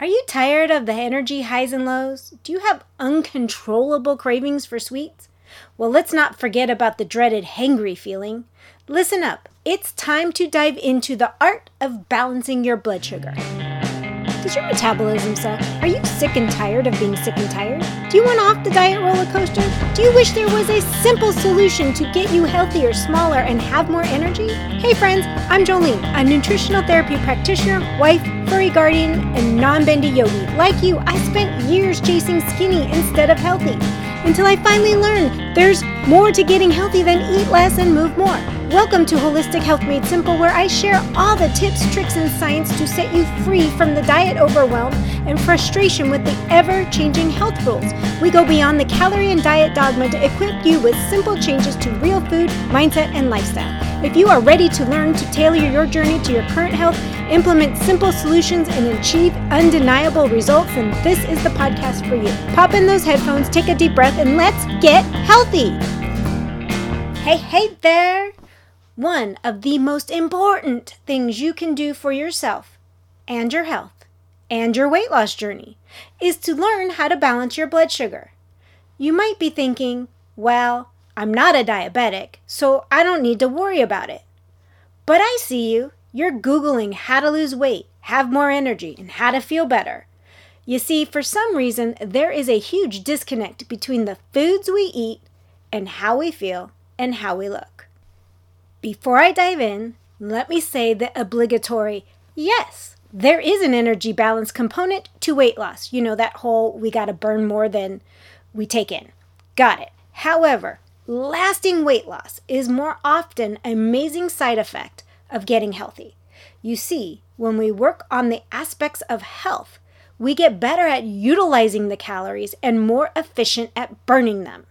Are you tired of the energy highs and lows? Do you have uncontrollable cravings for sweets? Well, let's not forget about the dreaded hangry feeling. Listen up. It's time to dive into the art of balancing your blood sugar. Does your metabolism suck? Are you sick and tired of being sick and tired? Do you want off the diet roller coaster? Do you wish there was a simple solution to get you healthier, smaller, and have more energy? Hey friends, I'm Jolene, a nutritional therapy practitioner, wife, furry guardian, and non bendy yogi. Like you, I spent years chasing skinny instead of healthy until I finally learned there's more to getting healthy than eat less and move more. Welcome to Holistic Health Made Simple, where I share all the tips, tricks, and science to set you free from the diet overwhelm and frustration with the ever changing health rules. We go beyond the calorie and diet dogma to equip you with simple changes to real food, mindset, and lifestyle. If you are ready to learn to tailor your journey to your current health, implement simple solutions, and achieve undeniable results, then this is the podcast for you. Pop in those headphones, take a deep breath, and let's get healthy. Hey, hey there! One of the most important things you can do for yourself and your health and your weight loss journey is to learn how to balance your blood sugar. You might be thinking, well, I'm not a diabetic, so I don't need to worry about it. But I see you. You're Googling how to lose weight, have more energy, and how to feel better. You see, for some reason, there is a huge disconnect between the foods we eat and how we feel and how we look. Before I dive in, let me say the obligatory yes, there is an energy balance component to weight loss. You know, that whole we got to burn more than we take in. Got it. However, lasting weight loss is more often an amazing side effect of getting healthy. You see, when we work on the aspects of health, we get better at utilizing the calories and more efficient at burning them.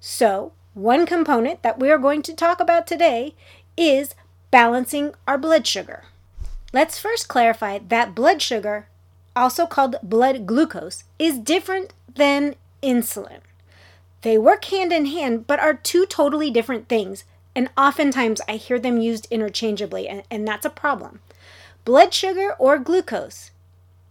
So, one component that we are going to talk about today is balancing our blood sugar. Let's first clarify that blood sugar, also called blood glucose, is different than insulin. They work hand in hand, but are two totally different things, and oftentimes I hear them used interchangeably, and, and that's a problem. Blood sugar or glucose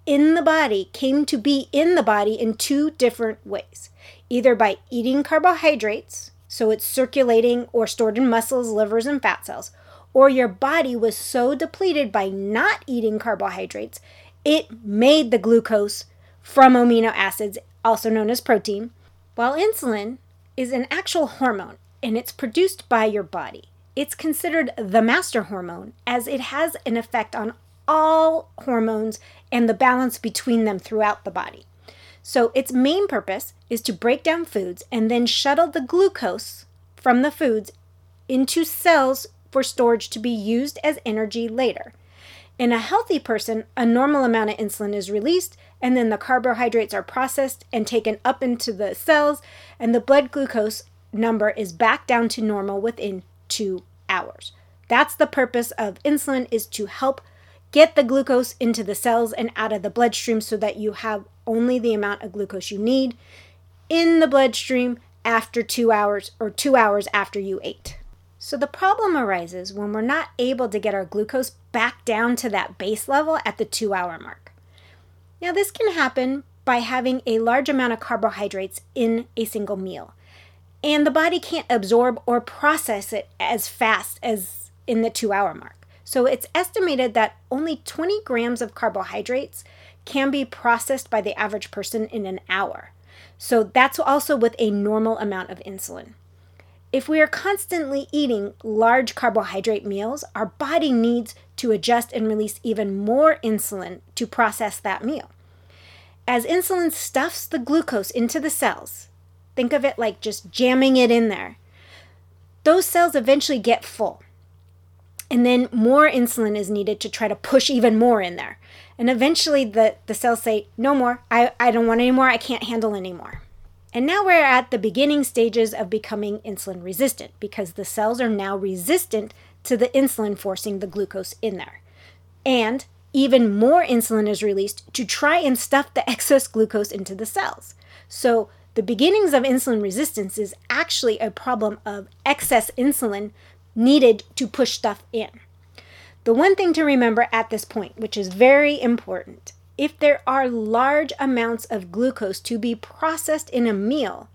in the body came to be in the body in two different ways either by eating carbohydrates, so it's circulating or stored in muscles, livers, and fat cells, or your body was so depleted by not eating carbohydrates, it made the glucose from amino acids, also known as protein, while insulin is an actual hormone and it's produced by your body. It's considered the master hormone as it has an effect on all hormones and the balance between them throughout the body. So, its main purpose is to break down foods and then shuttle the glucose from the foods into cells for storage to be used as energy later. In a healthy person, a normal amount of insulin is released, and then the carbohydrates are processed and taken up into the cells, and the blood glucose number is back down to normal within two hours. That's the purpose of insulin is to help get the glucose into the cells and out of the bloodstream so that you have only the amount of glucose you need in the bloodstream after two hours or two hours after you ate. So the problem arises when we're not able to get our glucose back down to that base level at the two hour mark. Now, this can happen by having a large amount of carbohydrates in a single meal, and the body can't absorb or process it as fast as in the two hour mark. So it's estimated that only 20 grams of carbohydrates can be processed by the average person in an hour. So that's also with a normal amount of insulin. If we are constantly eating large carbohydrate meals, our body needs to adjust and release even more insulin to process that meal. As insulin stuffs the glucose into the cells, think of it like just jamming it in there. Those cells eventually get full. And then more insulin is needed to try to push even more in there. And eventually the, the cells say, no more, I, I don't want any more, I can't handle anymore. And now we're at the beginning stages of becoming insulin resistant because the cells are now resistant to the insulin forcing the glucose in there. And even more insulin is released to try and stuff the excess glucose into the cells. So the beginnings of insulin resistance is actually a problem of excess insulin needed to push stuff in. The one thing to remember at this point, which is very important, if there are large amounts of glucose to be processed in a meal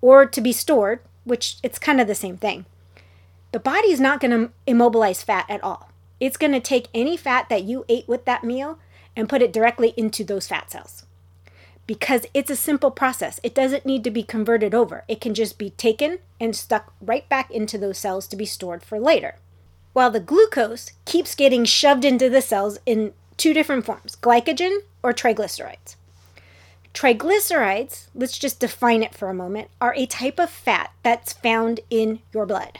or to be stored, which it's kind of the same thing, the body is not going to immobilize fat at all. It's going to take any fat that you ate with that meal and put it directly into those fat cells. Because it's a simple process. It doesn't need to be converted over. It can just be taken and stuck right back into those cells to be stored for later. While the glucose keeps getting shoved into the cells in two different forms glycogen or triglycerides. Triglycerides, let's just define it for a moment, are a type of fat that's found in your blood.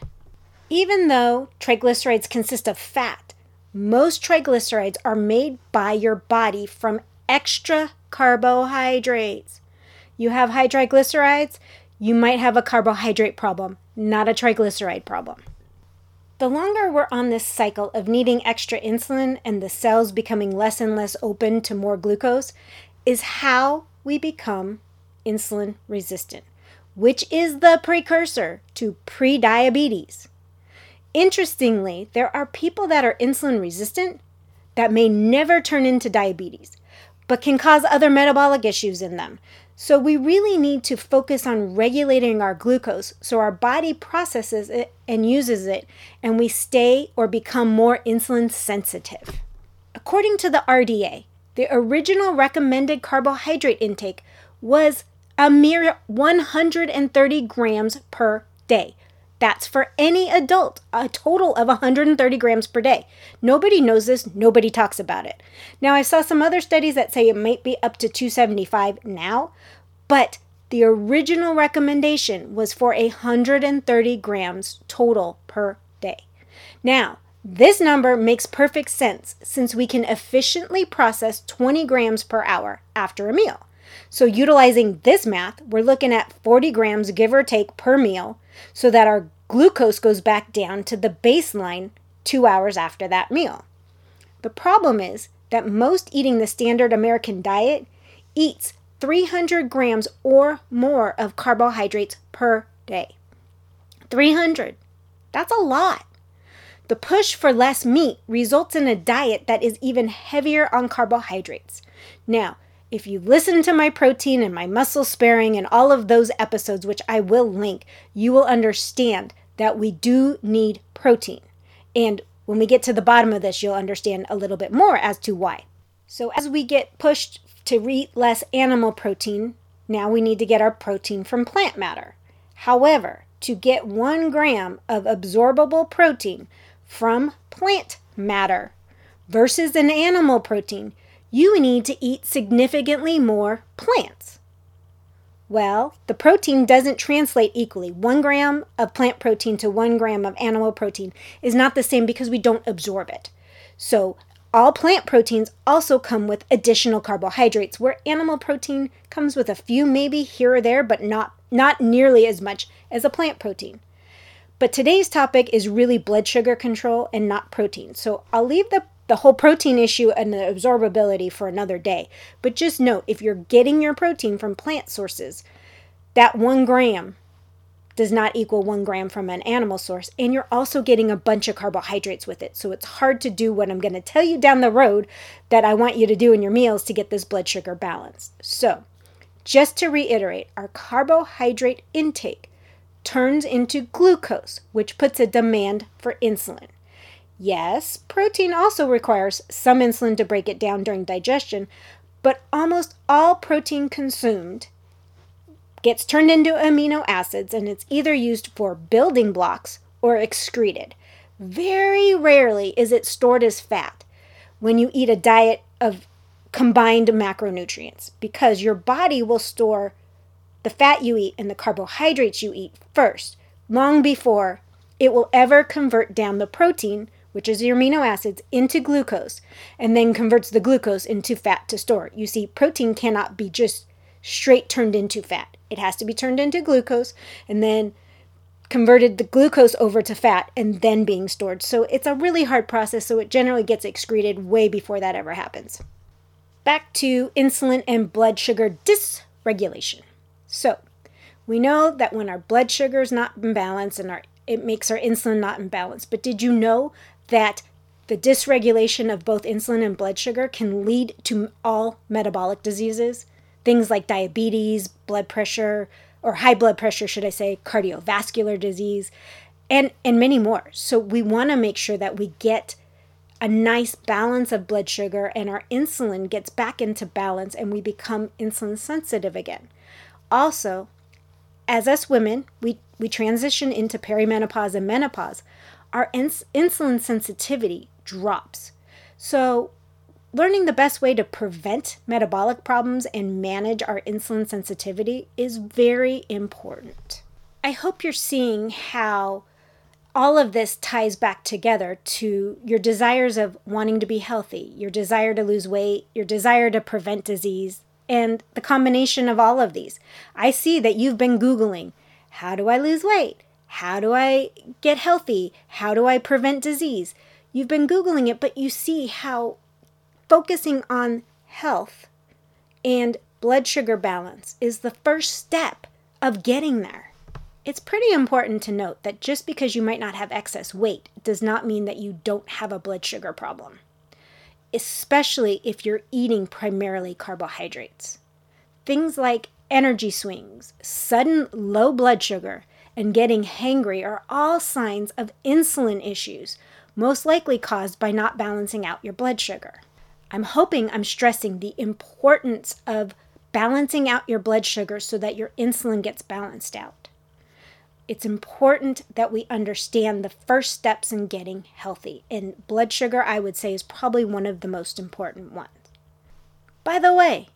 Even though triglycerides consist of fat, most triglycerides are made by your body from extra carbohydrates. You have high triglycerides, you might have a carbohydrate problem, not a triglyceride problem. The longer we're on this cycle of needing extra insulin and the cells becoming less and less open to more glucose, is how we become insulin resistant, which is the precursor to prediabetes. Interestingly, there are people that are insulin resistant that may never turn into diabetes, but can cause other metabolic issues in them. So, we really need to focus on regulating our glucose so our body processes it and uses it, and we stay or become more insulin sensitive. According to the RDA, the original recommended carbohydrate intake was a mere 130 grams per day. That's for any adult, a total of 130 grams per day. Nobody knows this, nobody talks about it. Now, I saw some other studies that say it might be up to 275 now, but the original recommendation was for 130 grams total per day. Now, this number makes perfect sense since we can efficiently process 20 grams per hour after a meal. So, utilizing this math, we're looking at 40 grams, give or take, per meal, so that our glucose goes back down to the baseline two hours after that meal. The problem is that most eating the standard American diet eats 300 grams or more of carbohydrates per day. 300. That's a lot. The push for less meat results in a diet that is even heavier on carbohydrates. Now, if you listen to my protein and my muscle sparing and all of those episodes, which I will link, you will understand that we do need protein. And when we get to the bottom of this, you'll understand a little bit more as to why. So, as we get pushed to eat less animal protein, now we need to get our protein from plant matter. However, to get one gram of absorbable protein from plant matter versus an animal protein, you need to eat significantly more plants. Well, the protein doesn't translate equally. One gram of plant protein to one gram of animal protein is not the same because we don't absorb it. So, all plant proteins also come with additional carbohydrates, where animal protein comes with a few, maybe here or there, but not, not nearly as much as a plant protein. But today's topic is really blood sugar control and not protein. So I'll leave the the whole protein issue and the absorbability for another day. But just note if you're getting your protein from plant sources, that one gram does not equal one gram from an animal source, and you're also getting a bunch of carbohydrates with it. So it's hard to do what I'm going to tell you down the road that I want you to do in your meals to get this blood sugar balanced. So, just to reiterate, our carbohydrate intake turns into glucose, which puts a demand for insulin. Yes, protein also requires some insulin to break it down during digestion, but almost all protein consumed gets turned into amino acids and it's either used for building blocks or excreted. Very rarely is it stored as fat when you eat a diet of combined macronutrients because your body will store the fat you eat and the carbohydrates you eat first, long before it will ever convert down the protein, which is your amino acids, into glucose, and then converts the glucose into fat to store. You see, protein cannot be just straight turned into fat. It has to be turned into glucose and then converted the glucose over to fat and then being stored. So it's a really hard process, so it generally gets excreted way before that ever happens. Back to insulin and blood sugar dysregulation. So, we know that when our blood sugar is not in balance and our it makes our insulin not in balance. But did you know that the dysregulation of both insulin and blood sugar can lead to all metabolic diseases, things like diabetes, blood pressure, or high blood pressure, should I say, cardiovascular disease, and, and many more. So we want to make sure that we get a nice balance of blood sugar and our insulin gets back into balance and we become insulin sensitive again. Also, as us women, we, we transition into perimenopause and menopause, our ins- insulin sensitivity drops. So, learning the best way to prevent metabolic problems and manage our insulin sensitivity is very important. I hope you're seeing how all of this ties back together to your desires of wanting to be healthy, your desire to lose weight, your desire to prevent disease, and the combination of all of these. I see that you've been Googling how do I lose weight? How do I get healthy? How do I prevent disease? You've been Googling it, but you see how focusing on health and blood sugar balance is the first step of getting there. It's pretty important to note that just because you might not have excess weight does not mean that you don't have a blood sugar problem, especially if you're eating primarily carbohydrates. Things like energy swings, sudden low blood sugar, and getting hangry are all signs of insulin issues, most likely caused by not balancing out your blood sugar. I'm hoping I'm stressing the importance of balancing out your blood sugar so that your insulin gets balanced out it's important that we understand the first steps in getting healthy. And blood sugar, I would say, is probably one of the most important ones. By the way,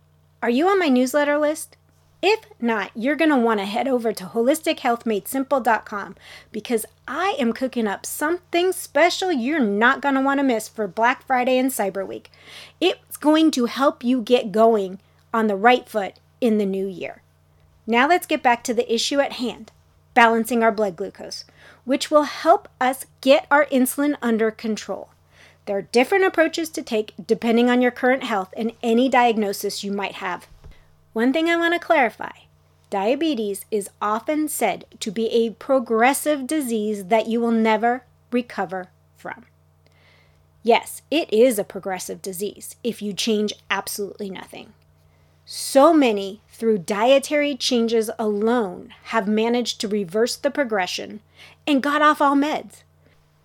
are you on my newsletter list? If not, you're going to want to head over to holistichealthmadesimple.com because I am cooking up something special you're not going to want to miss for Black Friday and Cyber Week. It's going to help you get going on the right foot in the new year. Now let's get back to the issue at hand balancing our blood glucose, which will help us get our insulin under control. There are different approaches to take depending on your current health and any diagnosis you might have. One thing I want to clarify diabetes is often said to be a progressive disease that you will never recover from. Yes, it is a progressive disease if you change absolutely nothing. So many, through dietary changes alone, have managed to reverse the progression and got off all meds.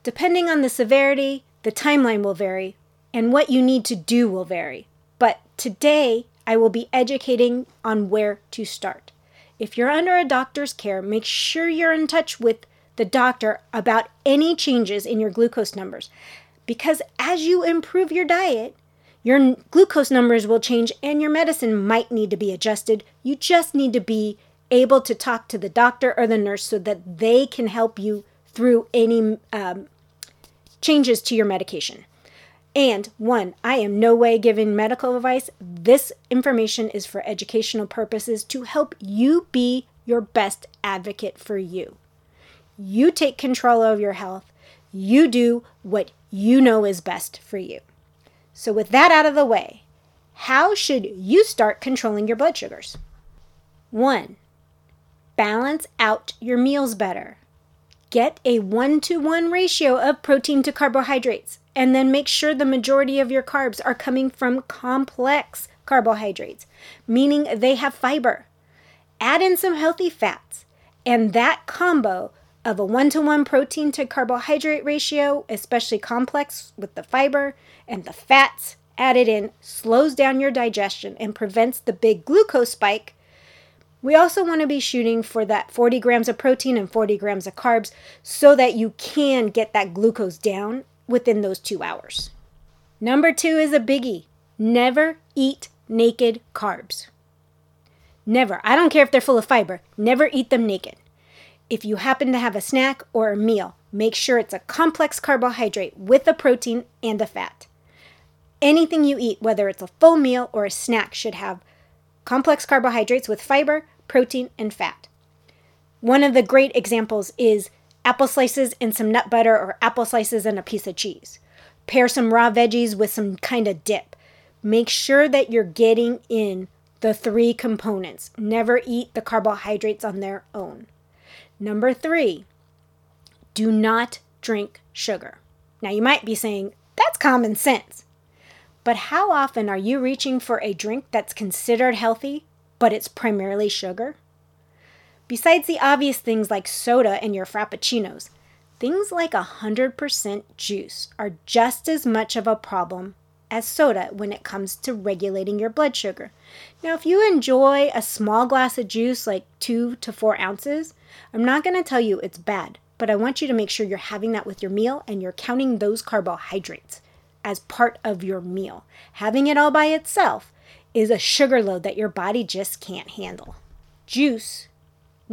Depending on the severity, the timeline will vary, and what you need to do will vary. But today, I will be educating on where to start. If you're under a doctor's care, make sure you're in touch with the doctor about any changes in your glucose numbers. Because as you improve your diet, your glucose numbers will change and your medicine might need to be adjusted. You just need to be able to talk to the doctor or the nurse so that they can help you through any um, changes to your medication. And one, I am no way giving medical advice. This information is for educational purposes to help you be your best advocate for you. You take control of your health. You do what you know is best for you. So, with that out of the way, how should you start controlling your blood sugars? One, balance out your meals better. Get a one to one ratio of protein to carbohydrates, and then make sure the majority of your carbs are coming from complex carbohydrates, meaning they have fiber. Add in some healthy fats, and that combo of a one to one protein to carbohydrate ratio, especially complex with the fiber and the fats added in, slows down your digestion and prevents the big glucose spike. We also want to be shooting for that 40 grams of protein and 40 grams of carbs so that you can get that glucose down within those two hours. Number two is a biggie never eat naked carbs. Never. I don't care if they're full of fiber, never eat them naked. If you happen to have a snack or a meal, make sure it's a complex carbohydrate with a protein and a fat. Anything you eat, whether it's a full meal or a snack, should have complex carbohydrates with fiber, protein, and fat. One of the great examples is apple slices and some nut butter, or apple slices and a piece of cheese. Pair some raw veggies with some kind of dip. Make sure that you're getting in the three components. Never eat the carbohydrates on their own. Number three, do not drink sugar. Now, you might be saying, That's common sense. But how often are you reaching for a drink that's considered healthy, but it's primarily sugar? Besides the obvious things like soda and your frappuccinos, things like 100% juice are just as much of a problem as soda when it comes to regulating your blood sugar. Now, if you enjoy a small glass of juice, like two to four ounces, I'm not going to tell you it's bad, but I want you to make sure you're having that with your meal and you're counting those carbohydrates as part of your meal. Having it all by itself is a sugar load that your body just can't handle. Juice,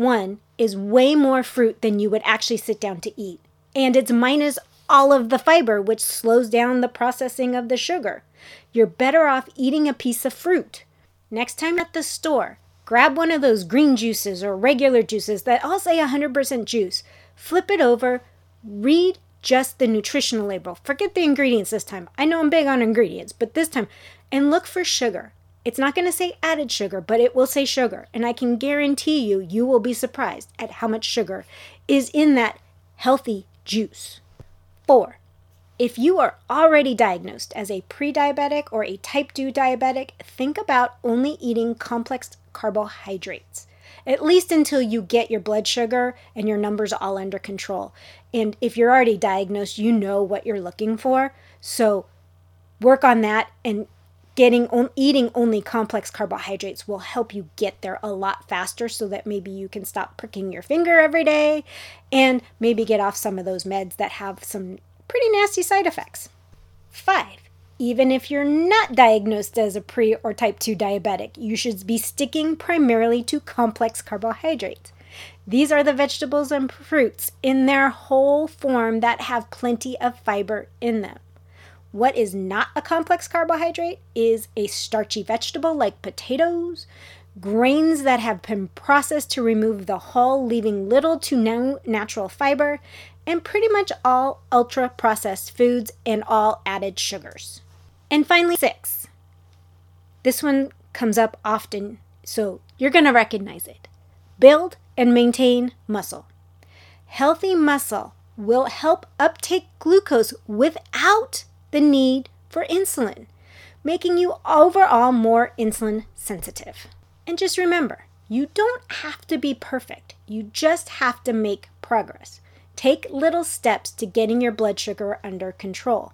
one, is way more fruit than you would actually sit down to eat, and it's minus all of the fiber, which slows down the processing of the sugar. You're better off eating a piece of fruit. Next time at the store, grab one of those green juices or regular juices that all say 100% juice. Flip it over, read just the nutritional label. Forget the ingredients this time. I know I'm big on ingredients, but this time, and look for sugar. It's not going to say added sugar, but it will say sugar. And I can guarantee you, you will be surprised at how much sugar is in that healthy juice. Four, if you are already diagnosed as a pre diabetic or a type 2 diabetic, think about only eating complex carbohydrates, at least until you get your blood sugar and your numbers all under control. And if you're already diagnosed, you know what you're looking for. So work on that and getting on, eating only complex carbohydrates will help you get there a lot faster so that maybe you can stop pricking your finger every day and maybe get off some of those meds that have some pretty nasty side effects. 5. Even if you're not diagnosed as a pre or type 2 diabetic, you should be sticking primarily to complex carbohydrates. These are the vegetables and fruits in their whole form that have plenty of fiber in them. What is not a complex carbohydrate is a starchy vegetable like potatoes, grains that have been processed to remove the hull, leaving little to no natural fiber, and pretty much all ultra processed foods and all added sugars. And finally, six. This one comes up often, so you're going to recognize it. Build and maintain muscle. Healthy muscle will help uptake glucose without the need for insulin, making you overall more insulin sensitive. And just remember, you don't have to be perfect, you just have to make progress. Take little steps to getting your blood sugar under control.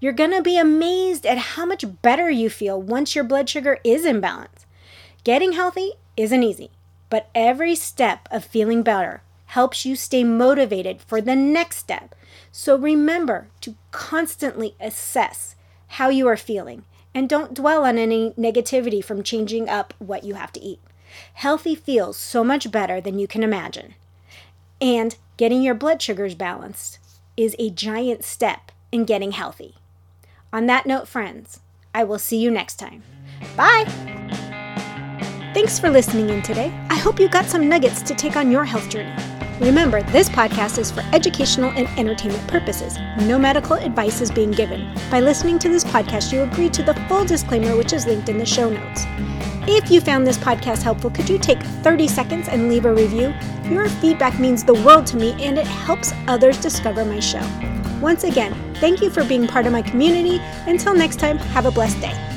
You're to be amazed at how much better you feel once your blood sugar is in balance. Getting healthy isn't easy, but every step of feeling better helps you stay motivated for the next step. So remember to constantly assess how you are feeling and don't dwell on any negativity from changing up what you have to eat. Healthy feels so much better than you can imagine. And getting your blood sugars balanced is a giant step in getting healthy. On that note, friends, I will see you next time. Bye! Thanks for listening in today. I hope you got some nuggets to take on your health journey. Remember, this podcast is for educational and entertainment purposes. No medical advice is being given. By listening to this podcast, you agree to the full disclaimer, which is linked in the show notes. If you found this podcast helpful, could you take 30 seconds and leave a review? Your feedback means the world to me and it helps others discover my show. Once again, thank you for being part of my community. Until next time, have a blessed day.